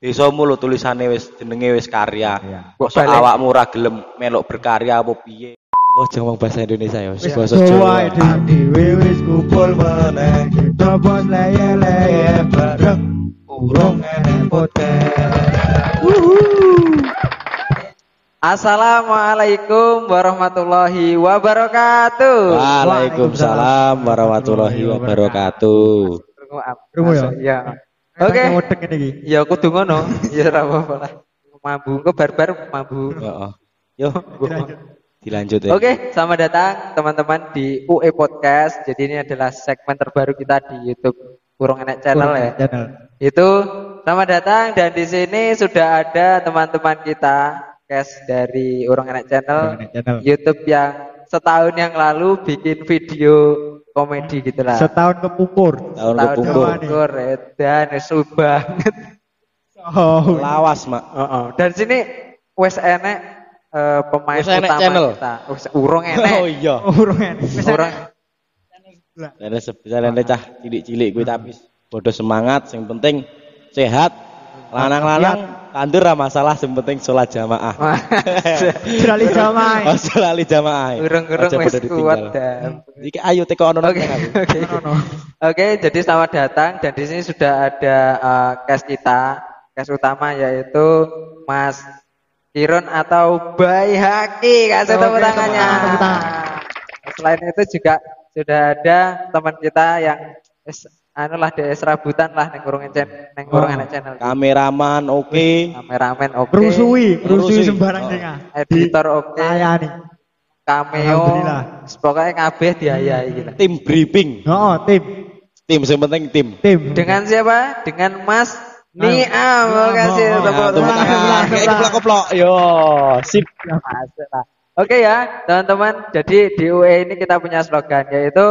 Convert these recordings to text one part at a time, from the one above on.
Desamu lho tulisane wis jenenge wis karya. Iya. Kok Balik. awakmu ora gelem melok berkarya apa piye? Oh, ngomong bahasa Indonesia ya, wis Wis bahasa Jawa Jawa. dhewe wis kumpul meneh kita bos leye-leye bareng urung enek Assalamualaikum warahmatullahi wabarakatuh. Waalaikumsalam warahmatullahi wabarakatuh. Krungu ya? Ya. Oke. Iki. Ya kudu ngono. Ya ora apa-apa lah. Mambu engko barbar mambu. Heeh. Yo, dilanjut ya. Oke, selamat datang teman-teman di UE Podcast. Jadi ini adalah segmen terbaru kita di YouTube Kurung Enek Channel ya. Channel. Itu selamat datang dan di sini sudah ada teman-teman kita cast dari Urung Channel, Urung Enek Channel. YouTube yang setahun yang lalu bikin video komedi gitu lah. Setahun kepungkur. Tahun Setahun kepungkur. kepungkur, edan nesu banget. Oh. Lawas, Mak. Heeh. Dan sini wes enek eh, pemain Wes enek utama channel? kita. Wes urung enek. Oh iya. Urung enek. Urung Ada sebesar cah cilik-cilik kuwi tapi bodoh semangat, yang penting sehat. Lanang-lanang kandur ra masalah, yang penting sholat jamaah. Jerali jamaah. Oh, sholat jamaah. Urung-urung pada kuat dah. Iki ayo teko ono Oke, oke. Oke, jadi selamat datang dan di sini sudah ada eh, cast kita, cast utama yaitu Mas Kirun atau Bayi Haki. Kasih tepuk tangannya. Selain itu juga sudah ada teman kita yang anu lah di serabutan lah neng kurung encen neng kurung Oh. enek channel. Kameraman oke. Kameramen oke. Rusui, rusui Rusui. sembarang Oh. tengah. Editor oke. Saya nih. Cameo. Alhamdulillah. Pokoknya kabeh diayai gitu. Tim briefing. Oh, tim, Tim yang penting tim. tim. Dengan siapa? Dengan Mas Ayo. Niam. Niam, Kasih oh, tepuk Nah, tangan. tangan. Kayak keplok-keplok. Yo, sip. Masuk lah. Oke ya, teman-teman. Jadi di UE ini kita punya slogan yaitu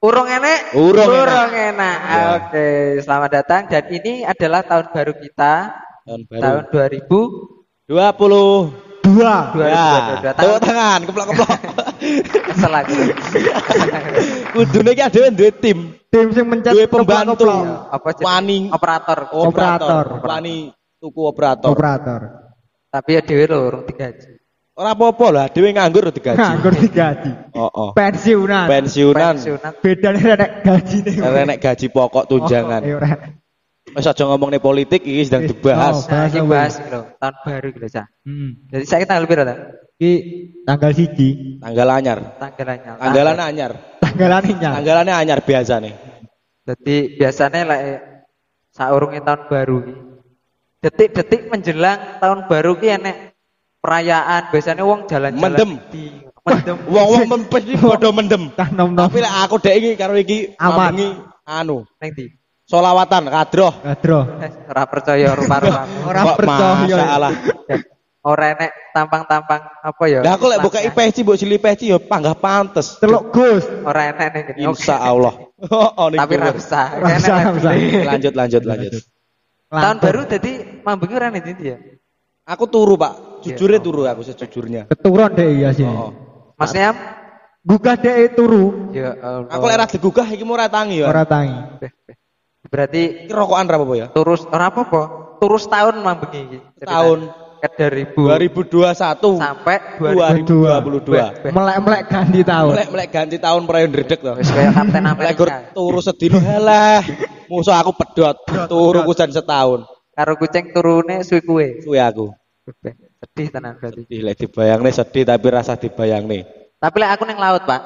Urung enek, Urung enak. enak. Ya. Oke, selamat datang dan ini adalah tahun baru kita, Tahun baru. tahun 2000 20 Dua. Dua. 2022. Ya. Tahun- tangan, keplok-keplok. kesel aku. Kudune iki adewe duwe tim. Tim sing mencet Duwe pembantu. Apa sih? Wani Operator. Operator. Wani tuku operator. Operator. Tapi ya dhewe lho urung digaji. Ora apa-apa lah, dhewe nganggur digaji. Nganggur digaji. Oh, oh. Pensiunan. Pensiunan. Pensiunan. Bedanya nek gaji nih. Renek gaji pokok tunjangan. Oh, iya, ora. Wis aja ngomong nih politik iki sedang dibahas. oh. Nah, ini Bahasa bahas iki lho, tahun baru gitu, Cah. Hmm. Jadi saya tanggal piro ta? Iki tanggal siji. Tanggal anyar. Tanggalannya. Tanggalan anyar. Tanggalan ini Tanggalannya anyar biasa nih. Jadi biasanya lah saurunge tahun baru iki. Detik-detik menjelang tahun baru ki enek perayaan. Biasanya wong jalan-jalan Mendem. di mendem. Wong-wong mempes iki padha mendem. Nom nom. Tapi lek aku dek iki karo iki Aman. anu, Neng di. solawatan kadroh. Kadro. Eh, ora percaya rupa-rupa. Ora percaya. Masalah. Ora enek tampang-tampang apa ya? Lah aku lek buka IPC mbok sili IPC ya panggah pantes. Teluk Gus. Ora enek ning kene. Insya Allah. Oh, Tapi usah. Usah. beli. Lanjut lanjut lanjut. Tahun baru jadi mambengi ora ning ndi ya? Aku turu, Pak. Jujurnya Iya. turu aku sejujurnya. Keturun deh iya sih. Oh. Mas Niam? Gugah deh turu. Ya Allah. Aku lek ra digugah iki mau ora tangi ya. Ora tangi. Beh, beh. Berarti Iki rokokan ra apa ya? terus ora apa-apa. Terus tahun mambengi iki. Tahun. ke 2000 2021 sampai 2000. 2022. Melek-melek ganti tahun. Melek melek ganti tahun prayo ndredeg to. Wis kaya Kapten Amerika. turu sedino halah. Musuh aku pedot. Turu kusan setahun. Karo kucing turune suwi kuwe. Suwe aku. Sedih tenan berarti. Sedih lek dibayangne sedih tapi rasa dibayangne. Tapi lek aku neng laut, Pak.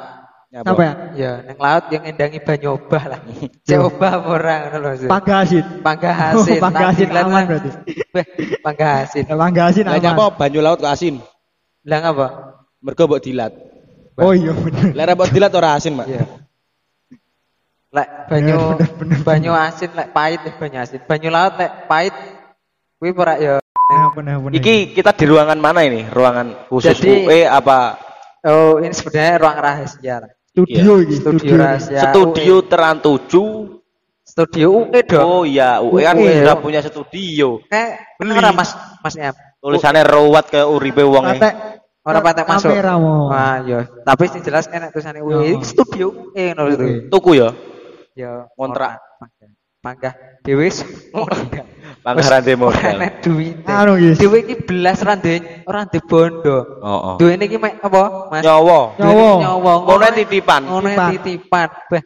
Nyapa? Apa ya? Ya, neng laut yang ngendangi banyu obah lah. Cek obah apa ora ngono lho. Oh, panggahasin Tampilan aman lah. berarti. Beh, panggahasin. Pagasin Lah nyapa aman. banyu laut kok asin? Lah ngapa? Mergo mbok dilat. Oh iya bener. Lek mbok dilat ora asin, Mak. Iya. Lek banyu Bener, bener, bener. banyu asin lek pahit eh banyu asin. Banyu laut lek pahit kuwi ora ya. Nah, bener. Iki kita di ruangan mana ini? Ruangan khusus Jadi- UE apa Oh, ini sebenarnya ruang rahasia. studio iki, Studio rahasia. studio teran tujuh? Studio UE dong. Oh iya, UE kan UE, sudah punya studio. Bener ora Mas Mas Niam? Tulisannya rawat kayak uripe wong e. Patek Ora patek masuk. Kamera mau. Wah, iya. Tapi sing jelas kan tulisannya UE. Ini studio UE ngono. Oke. Tuku ya. Ya, Kontrak. ora. Panggah. Panggah Pangkaran demo. Ora enek duwite. Anu, guys. Dhewe iki belas ora ndek ora ndek bondo. Oh, oh. Duwene iki mek apa, Mas? Nyawa. Nyawa. Nyawa. Ngono titipan. Ngono Titipan. titipan. Bah.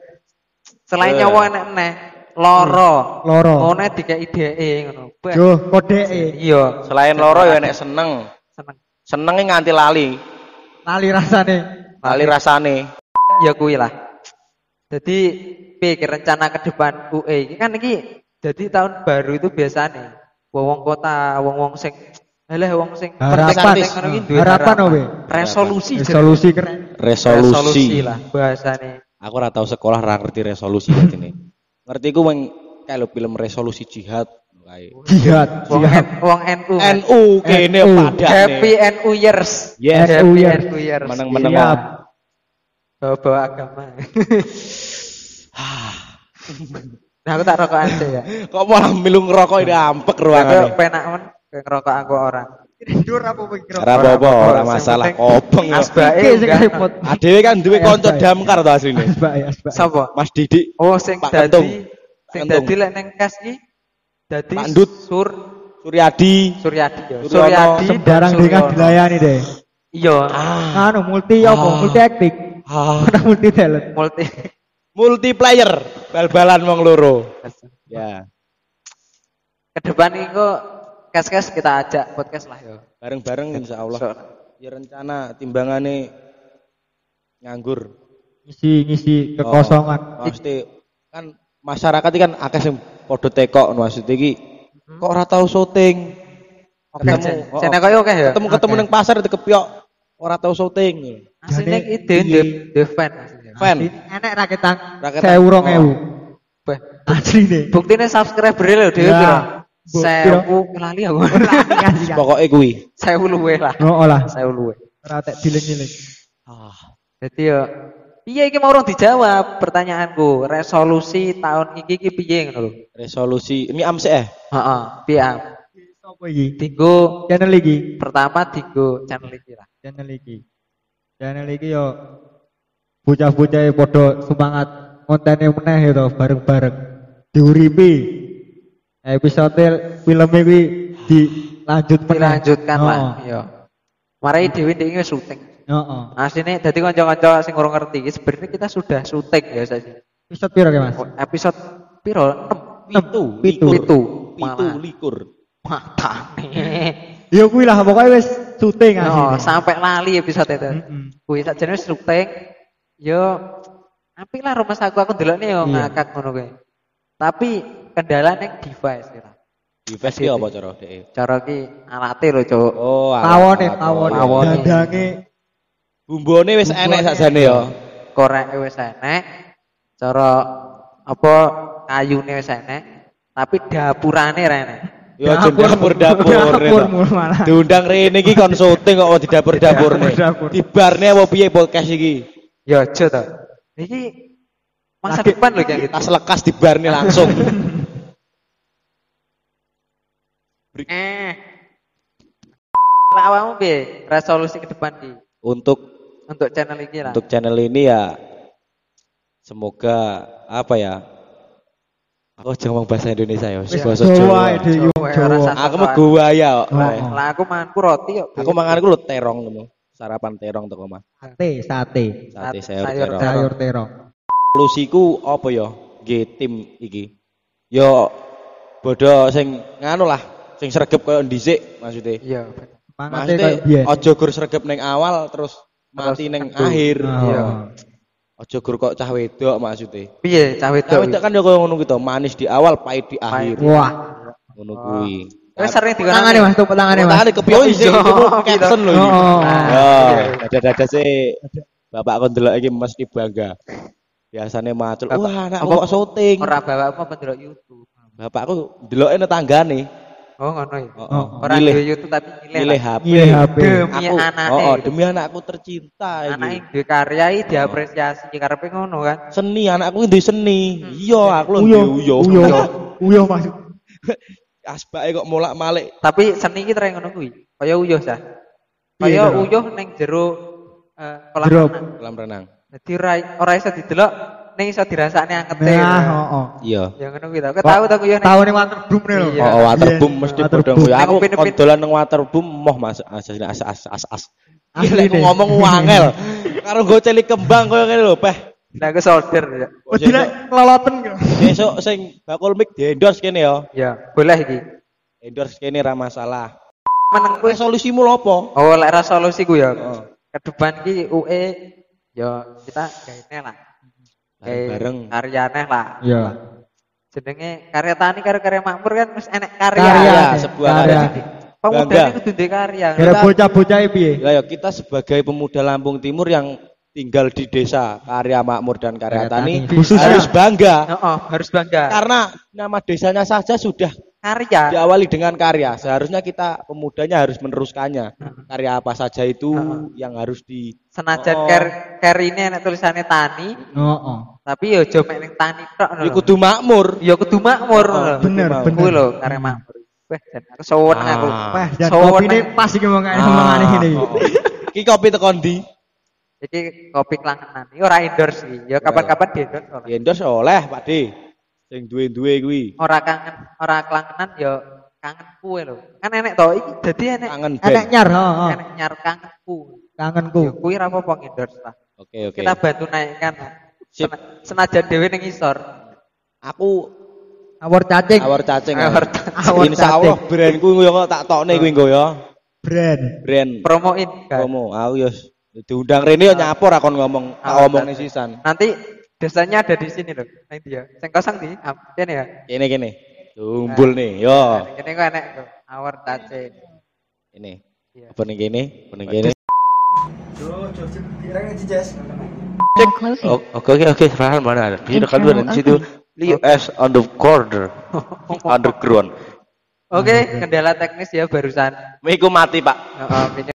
Selain Eh. nyawa enek neh loro. Loro. Ngono dikeki dheke ngono. Bah. Yo, kodeke. Iya, Selain loro ya enek seneng. seneng. Senenge nganti lali. Lali rasane. Lali rasane. Ya kuwi lah. Jadi iki rencana ke depan UE iki kan iki jadi tahun baru itu biasanya wong kota, wong-wong sing Alah wong sing Harapan. penting ngono iki duwe Harapan, Owe. Resolusi. Resolusi keren. Resolusi. lah bahasane. Aku ora tau sekolah ora ngerti resolusi ini. Ngerti ku meng kalau film resolusi jihad kae. Jihad. Wong wong NU. NU kene padane. Happy NU years. Yes. Happy NU years. NU years. Meneng-meneng. Bawa-bawa agama. nah aku tak rokok aja ya. Kok malah milu ngerokok ini ampek Aku ruangane. penak men ngerokok aku orang. Tidur apa mikir? Ora apa-apa, ora masalah. Asbae Iki sing repot. Adewe kan duwe kanca damkar to asline. Asbak ya, asbak. Sapa? Mas Didik Oh, sing dadi sing dadi lek ning kas iki dadi. Sur Suryadi. Suryadi ya. Suryadi Sembarang dengan Suryono. dilayani deh. Iya, Ah. Anu multi apa? Ah. Multi akting. Ah. Multi talent? multi. Multiplayer. Bal-balan wong loro. Ya. Ke depan iki kok kes-kes kita ajak podcast lah ya. Bareng-bareng insya Allah. So- Ya rencana timbangane nganggur. Ngisi ngisi kekosongan. Oh, Mesti kan masyarakat iki kan akeh sing padha tekok maksud iki kok ora tau syuting. Oke, Ketemu, oh, jane koyo oke ya. Ketemu-ketemu Oke. ning pasar itu kepiok ora tau syuting. Asline Jane- iki de de fan. Fan. Enek raketan. Raketan. Sewu rong ewu. Beh, Asli deh. Buktine subscriber lho dhewe Ya. piro? Bu- Sewu lali aku. Pokoke kuwi. Sewu luwe lah. Oh lah. Sewu luwe. Ora tek diling-diling. Ah, Jadi ya Iya iki mau orang dijawab pertanyaanku. Resolusi tahun iki iki piye ngono lho. resolusi ini amsek eh. Heeh, piye am? Sopo iki? Dinggo Channel iki. pertama dinggo channel iki lah. Channel iki. Channel iki yo bocah-bocah e padha semangat kontene meneh ya to bareng-bareng. Diuripi. Episode film iki dilanjut. Dilanjutkan lah, Oh. iya. Marai Dewi ini wis syuting. Heeh. Asline dadi kanca-kanca sing urung ngerti iki sebenarnya kita sudah syuting ya saja. Episode piro ke Mas? Episode piro? 6 Pitu, Pitu. likur. Pitu. Pitu Malah. likur. matane. Ya kuwi lah pokoknya wis syuting Oh, sampai lali episode itu. Heeh. Kuwi sakjane wis syuting. Yo apik lah rumah aku aku ndelokne yo Iya. ngakak ngono kuwi. Tapi kendala ning device kira. Device ki apa cara dhek? Cara ki alate lho, Cuk. Oh, Tawone, tawone, Tawone. dandange Bumbone wis enek sakjane ya. Korek wis enek. Cara apa kayune wis enek. Tapi dapurane ra enek. Aja dapur-dapur. Dapur mulu malah. Diundang rene iki kon syuting kok di dapur-dapurne. Dapur-dapur. Dibarne apa piye podcast iki? Ya aja to. Iki masa Lagi- depan lho kayak gitu. Tas lekas dibarne langsung. Eh. Lah awakmu piye resolusi ke depan ki Untuk untuk channel iki lah. untuk channel ini ya semoga apa ya? Aku aja ngomong bahasa Indonesia ya, bahasa Jawa Jawa. ya, Jawa, Aku mah gua ya. Oh, oh. Lah aku manganku roti kok. Aku mangan ku lu terong temu. Sarapan terong teko mah. Sate, sate. Sate Sayur sayur terong. Sayur terong. Solusiku apa ya? Nggih tim iki. Yo bodoh sing nganu lah, sing sregep koyo dhisik maksudnya. Iya. Maksudnya ojo gur sregep ning awal terus mati ning akhir. Oh. Iya. Ojo gur kok cah wedok maksudnya. Piye cah Cah wedok? wedok kan yo koyo ngono gitu, manis di awal, pahit di akhir. Wah. Ngono kuwi. Wis sering Tangane Mas, tepuk tangane Mas. Tangane kepiye Oh, sih iya. itu caption lho iki. Oh. Ya, dada-dada sih. Bapak kon delok iki mesti bangga. Biasanya macul, wah anak apa- kok syuting. Ora bapakmu apa ndelok YouTube. Bapakku deloke nang tanggane. Oh ngono ya. Oh, Oh. Ora ndelok YouTube tapi milih. milih. HP. Milih HP. Demi Aku, anake oh, oh, demi anakku tercinta Anak iki. duwe karya iki diapresiasi karepe ngono kan. Seni anakku duwe seni. Iya, aku lho Uyo, duwe uyo. uyo, uyo Mas. Asbake kok molak-malik. Tapi seni iki tereng ngono kuwi. Kaya uyuh sah. Piye, Kaya Bro? uyuh ning jero eh, kolam renang. Kolam renang. Dadi ora ora iso didelok ning iso dirasakne angkete. Nah, heeh. Iya. Ya ngono kuwi ta. Tahu ta kuwi Tahu nih waterboom nih lho. Iya. Oh, waterboom Iya, mesti waterboom. bodho kuwi. Aku upin-upin. kondolan nang waterboom moh Mas as as as as as. Iya ngomong wangel. Karo go celik kembang koyo ngene lho, Peh. Nah, aku solder ya. Oh, tidak keloloten gitu. Besok sing bakul mic di endorse kene ya. Ya, boleh iki. Endorse kene ra masalah. Meneng Kowe solusimu lho apa? Oh, lek resolusi ku ya. Oh. Ke depan ki UE ya kita gaene lah. Bareng-bareng. karyane lah. Iya. Jenenge karya tani karo karya makmur kan wis enek karya. Karya, Ya, sebuah karya. karya. Pemuda ini kudu karya. Gara bocah-bocah piye? Lah ya kita sebagai pemuda Lampung Timur yang tinggal di desa Karya Makmur dan Karya Tani Tani. Khususnya. harus bangga Heeh, harus bangga. karena nama desanya saja sudah Karya. diawali dengan karya. Seharusnya kita pemudanya harus meneruskannya. Karya apa saja itu yang harus di Senajan Oh. ker ker ini enek tulisannya tani, Heeh. tapi ya aja mek ning tani tok ngono ya lho. kudu makmur. Ya kudu makmur Oh, bener, bener. Kuwi lho karya makmur. Wah, jan aku aku. Ah. Wah, dan kopi ini nang- pas iki ngomongane Ah, ngomongane ini. oh. Ki kopi di. Iki kopi kelangenan. Iki ora endorse iki. Ya kapan-kapan di endorse ora. Di endorse oleh, Pak De. Sing duwe-duwe kuwi. Ora kangen, ora kelangenan ya kangen kue lho. Kan enek to iki dadi enek Kangen Enek nyar, heeh. enek nyar kangenku. Kangenku. Ya kuwi ora apa-apa endorse lah. Oke, oke. Kita bantu naikkan. Sip. Sena- Senajan dhewe ning isor. Aku Awor cacing. awar cacing. Awar cacing. Insya Allah brandku yo kok tak tokne kuwi nggo ya. Brand. Brand Promoin kan. promo. Aku yo diundang rene yo nyapor akon ngomong, tak Awar omong cacing. sisan. Nanti desanya ada di sini loh. Nang dia. Sing kosong di kene ya. Kene kene. Tumbul nih, yo. Kene kok enek tuh. Awar cacing. Ini. Iya. Apa ning kene? Apa ning kene? Oh, Oke oke oke, Farhan mana ada? Di dekat dua di situ. Leo S on the corner. Underground. Oke, kendala teknis ya barusan. Miku mati, Pak. Heeh, ini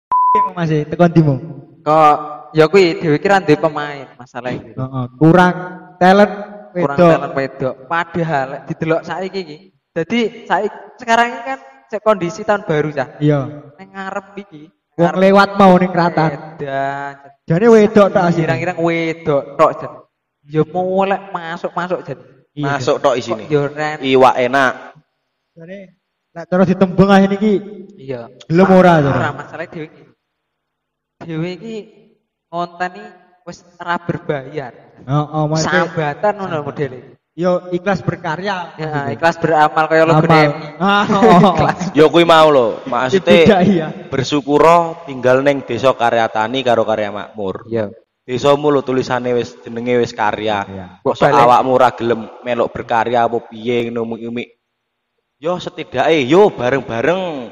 Masih tekan timu. Kok ya kuwi dhewe ki ra duwe pemain masalah iki. Heeh. Kurang talent kurang wedok. talent wedok. Padahal lek didelok saiki iki. Jadi saiki sekarang ini kan cek kondisi tahun baru cah. Iya. Nang ngarep iki. Wong lewat mau ning kratan. Jane wedok tak asine. Kira-kira wedok tok jan. Ya mulai masuk-masuk jan. Iya, Masuk tok isine. Ren. Iwak enak. Jane nek terus ditembung ae niki Iya. gelem ora Ora masalah dhewe iki. Dhewe iki konten iki wis ora berbayar. Heeh, maksudnya Sambatan ngono model iki. yo ikhlas berkarya. Ya, ikhlas beramal kaya lo. Ah, oh, oh. Yo kuwi mau Tidak maksudnya iya. bersyukuro tinggal neng desa karya tani karo karya makmur. Iya. Desamu lho tulisane wis jenenge wis karya. Iya. Kok awakmu ora gelem melok berkarya apa piye ngono umi. Yo setidaknya yo bareng-bareng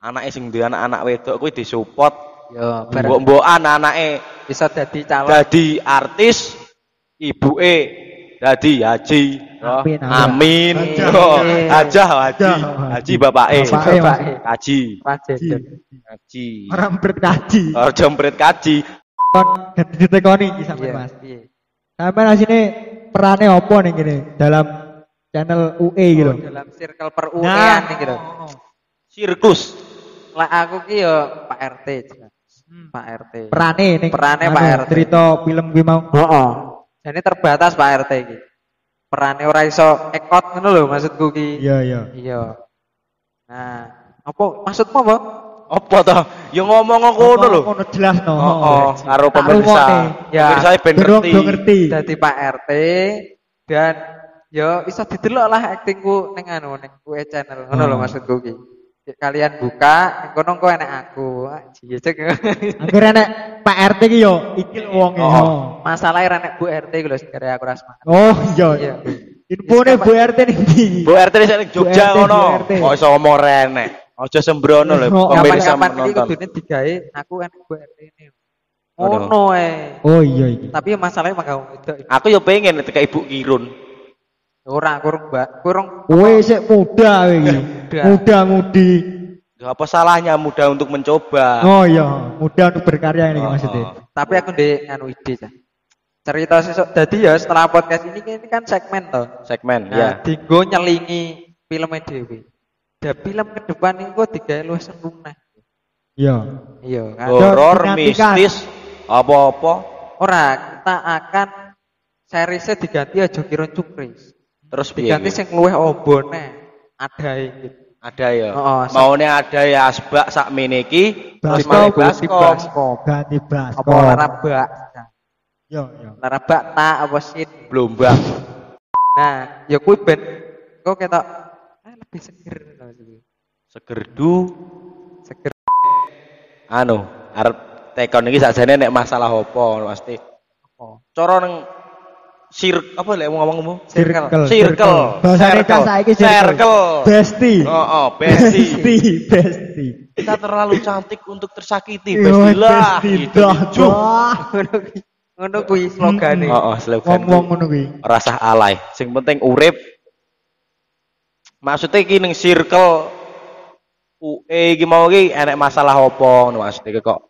anake sing duwe anak-anak wedok kuwi disupport. Yo, bareng Mbok-mbokan anake bisa dadi calon. dadi artis, ibuke dadi haji. Oh, Amin, Amin. Oh, haji. Haji bapake. Bapake, Mas. Haji. Haji. Orang berkaji. Ora jompret kaji. Kon ganti ditekoni iki sampe Iya, Mas. iya. Sampe asine perane opo ning kene dalam channel UE gitu. Oh, Dalam circle peruean nih gitu. Sirkus. Lah aku ki yo Pak RT. Jelas. Pak RT. Perane ning Perane Pak RT. Cerita film kuwi mau. Heeh. Jadi terbatas Pak RT iki. Perane ora iso ekot ngono lho maksudku ki. Iya, iya. Iya. Nah, apa maksudmu apa? Apa toh? Ya ngomong ngono lho. Ngono jelas no. Oh, karo pemirsa. Ya. Pemirsa ben ngerti. ngerti. Dadi Pak RT dan yo iso didelok lah aktingku ning anu ning kue channel ngono lho Oh. maksudku ki. Kalian buka, ning kono engko enek aku. Ah, Jijik. Angger enek Pak RT ki yo iki lho wonge. Oh, Oh. masalah enek Bu RT iku lho sing kare aku ras semangat. Oh, iya. Iya. Infone Bu RT ning ndi? Bu RT ning Jogja Bu RT, ngono. Kok iso ngomong renek. Aja sembrono lho Oh, pemirsa Kapan-kapan iki menonton. kudune digawe aku enek Bu RT ini. Waduh. Ngono eh. Oh iya iki. Tapi masalahnya mah gak wedok. Aku yo pengen ketika Ibu Kirun. Ora kurung Mbak, kurung Kowe sik muda kowe iki. Muda. Muda mudi. Ya, apa salahnya mudah untuk mencoba? Oh iya, muda untuk berkarya ini Oh, maksudnya. oh. tapi aku ndek anu ide Cah. Cerita sesuk dadi ya setelah podcast ini ini kan segmen toh. Segmen Nah, ya. dinggo nyelingi filmnya dhewe. Da film ke depan ini kok digawe luwih seru neh. Iya. Iya kan. Horor, mistis, apa-apa. Ora, kita akan serisnya diganti aja Kiron Cukris. Terus piye? Diganti sing luwih obone. Ada gitu. ada ya. Oh, Maune ada ya asbak sak meniki terus Baskom, Baskom. baskom. Baskom. ganti blas Apa larabak? yo yo Larabak tak apa sih? Blombang. Nah, ya kuwi ben kok ketok eh, lebih seger maksudnya. Segerdu Seger. anu arep tekon iki sakjane nek masalah apa pasti. apa? Cara nang sir apa lek mau ngomong ngomong Circle. circle. Bahasane circle. Cah saiki circle. Besti oh oh besti besti besti kita terlalu cantik untuk tersakiti bestilah besti gitu Ngono kuwi. Slogane. oh oh slogan. Wong-wong ngono kuwi. Rasa alay. Sing penting urip. Maksudnya iki ning circle UE iki mau iki enek masalah apa? Ngono maksudnya kok.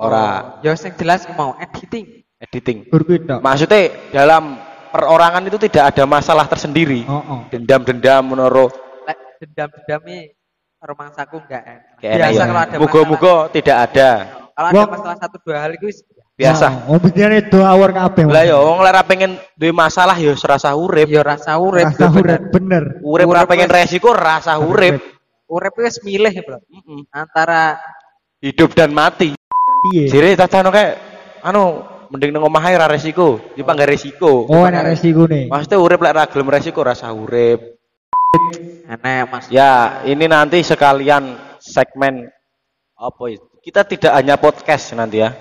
Ora. Ya sing jelas mau editing. Editing tok maksudnya dalam perorangan itu tidak ada masalah tersendiri oh oh dendam-dendam menurut Lek dendam-dendam nih rumangsaku enggak enak. Biasa enak kalau ya. ada Muga-muga tidak ada. Kalau ada masalah satu dua hal itu Biasa. oh bedane do awor kabeh Lah ya wong lara pengen duwe masalah ya serasa urip. ya rasa urip. rasa urip bener Urip ora pengen resiko rasa urip. Urip itu wis milih bro. Mm-mm. Antara Hidup dan mati. piye Jire tacano kayak anu mending nang omah ae ra resiko, iki gak resiko. oh enak resikone Maksudnya urip lek ra gelem resiko rasa urip. enek Mas. Ya, ini nanti sekalian segmen apa ya? Kita tidak hanya podcast nanti ya.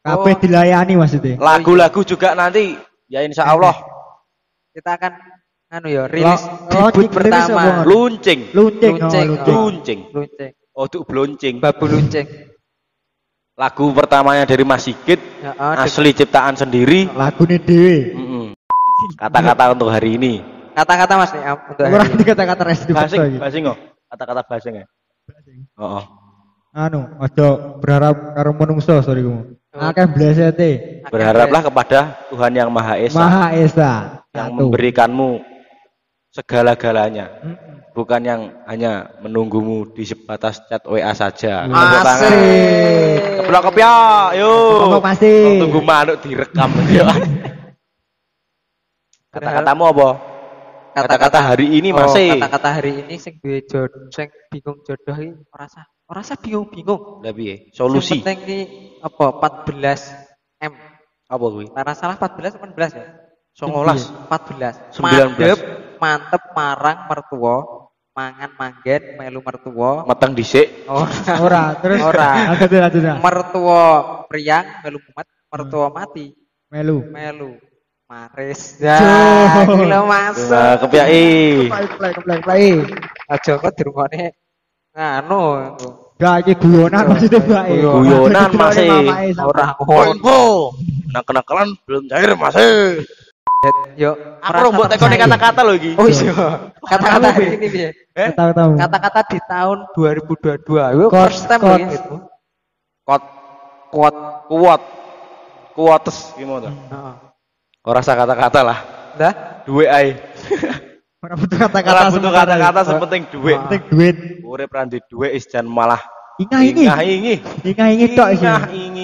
kabeh dilayani maksudnya Lagu-lagu juga nanti ya insya Allah Kita akan anu ya rilis Oh, debut pertama. luncing. luncing oh Luncing, luncing Luncing. Luncing. Oh, tuh beluncing. Babu luncing. Lagu pertamanya dari Mas Sigit, Ya, oh, asli ciptaan sendiri. lagune dhewe Mm-mm. Kata-kata untuk hari ini. Kata-kata Mas nih untuk hari ini. kata-kata rest di Basing, iki basing kok. Kata-kata basing ya. Oh, oh. anu aja berharap karo menungso sorry kamu Oh. akeh blesete Berharaplah kepada Tuhan yang Maha Esa Maha Esa yang Satu. memberikanmu segala-galanya. Bukan yang hanya menunggumu di sebatas chat WA saja. Asik. Tepuk tangan. Keblok kepya, yo. Ngomong pasti. Tunggu manuk direkam yo. Kata-katamu apa? Kata-kata hari ini Oh, masih. Kata-kata hari ini sing duwe jodoh, sing bingung jodoh iki ora usah ora usah bingung-bingung. Lah piye? Sing Solusi. penting ki apa 14 M. Apa kuwi? Ora salah 14 apa 16 ya? 19. 14. 19. Mandep, mantep marang mertua, mangan manggen melu mertua. Meteng dhisik. Oh, ora terus Ora. mertua priang melu mumet, mertua mati melu melu maris. Ya, gila masuk. Nah, play play play Aja kok dirungokne nganu. gak iki guyonan maksudnya mbak e. Guyonan, Mas. Ora Oh, ngono. info. Nah, kenakalan belum cair masih. Yo, Aku ora mbok tekoni kata-kata lho iki. Oh iya. Kata-kata ini piye? Eh? tahu tahu Kata-kata di tahun 2022. Yo, first time lho itu. Kot Kuat. kuat. Kuates gimana? Heeh. Ora usah kata-kata lah. Dah. Duwe ae. ora butuh kata-kata Ora butuh kata-kata sepenting. Ah. penting duit Urip ra duwe is jan malah ingah ini ingah ingi. ingah ini tok sih ingi